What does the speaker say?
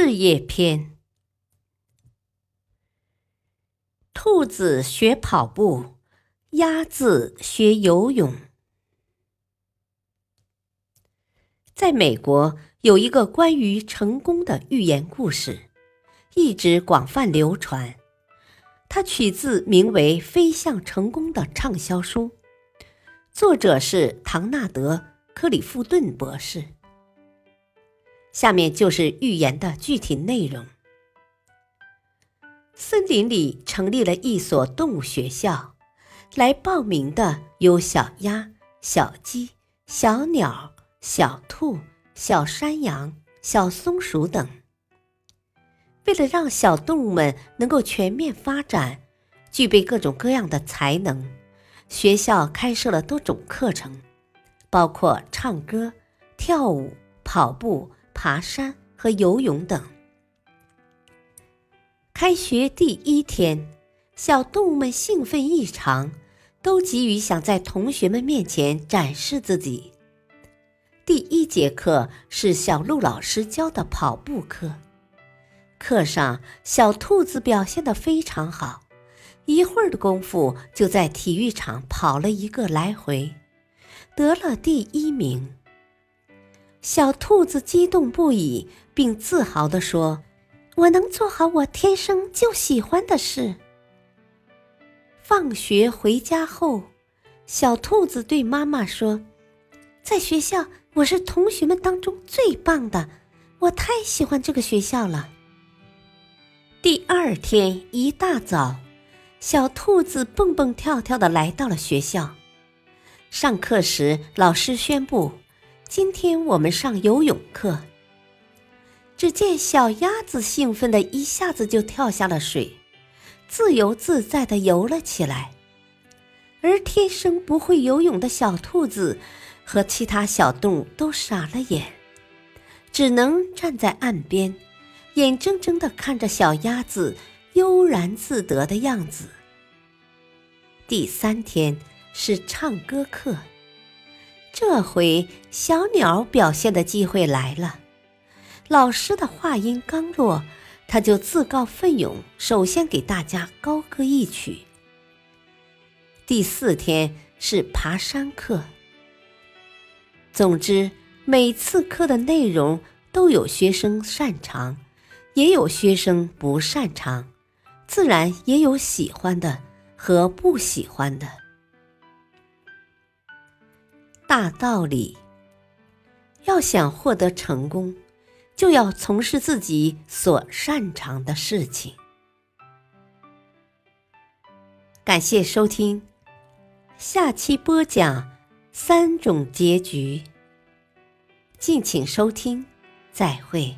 事业篇：兔子学跑步，鸭子学游泳。在美国，有一个关于成功的寓言故事，一直广泛流传。它取自名为《飞向成功》的畅销书，作者是唐纳德·克里夫顿博士。下面就是寓言的具体内容。森林里成立了一所动物学校，来报名的有小鸭、小鸡、小鸟、小兔、小山羊、小松鼠等。为了让小动物们能够全面发展，具备各种各样的才能，学校开设了多种课程，包括唱歌、跳舞、跑步。爬山和游泳等。开学第一天，小动物们兴奋异常，都急于想在同学们面前展示自己。第一节课是小鹿老师教的跑步课，课上小兔子表现的非常好，一会儿的功夫就在体育场跑了一个来回，得了第一名。小兔子激动不已，并自豪地说：“我能做好我天生就喜欢的事。”放学回家后，小兔子对妈妈说：“在学校，我是同学们当中最棒的，我太喜欢这个学校了。”第二天一大早，小兔子蹦蹦跳跳的来到了学校。上课时，老师宣布。今天我们上游泳课。只见小鸭子兴奋的一下子就跳下了水，自由自在的游了起来。而天生不会游泳的小兔子和其他小动物都傻了眼，只能站在岸边，眼睁睁的看着小鸭子悠然自得的样子。第三天是唱歌课。这回小鸟表现的机会来了。老师的话音刚落，他就自告奋勇，首先给大家高歌一曲。第四天是爬山课。总之，每次课的内容都有学生擅长，也有学生不擅长，自然也有喜欢的和不喜欢的。大道理，要想获得成功，就要从事自己所擅长的事情。感谢收听，下期播讲三种结局。敬请收听，再会。